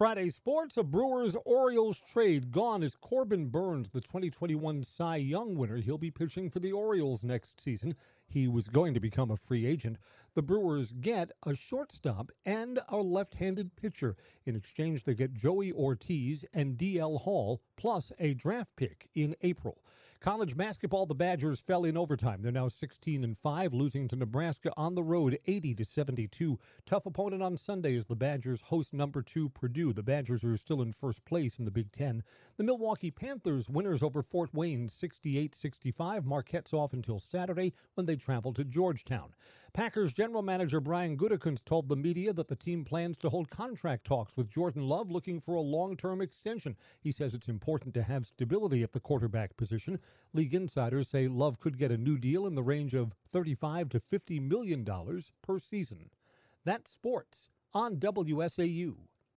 Friday sports, a Brewers Orioles trade gone is Corbin Burnes, the 2021 Cy Young winner. He'll be pitching for the Orioles next season. He was going to become a free agent. The Brewers get a shortstop and a left handed pitcher. In exchange, they get Joey Ortiz and DL Hall, plus a draft pick in April. College basketball, the Badgers fell in overtime. They're now 16 and 5, losing to Nebraska on the road 80 to 72. Tough opponent on Sunday as the Badgers host number two Purdue. The Badgers are still in first place in the Big Ten. The Milwaukee Panthers winners over Fort Wayne 68 65. Marquette's off until Saturday when they travel to Georgetown. Packers general manager Brian Gutekunst told the media that the team plans to hold contract talks with Jordan Love looking for a long term extension. He says it's important to have stability at the quarterback position. League insiders say Love could get a new deal in the range of 35 to 50 million dollars per season. That's sports on WSAU.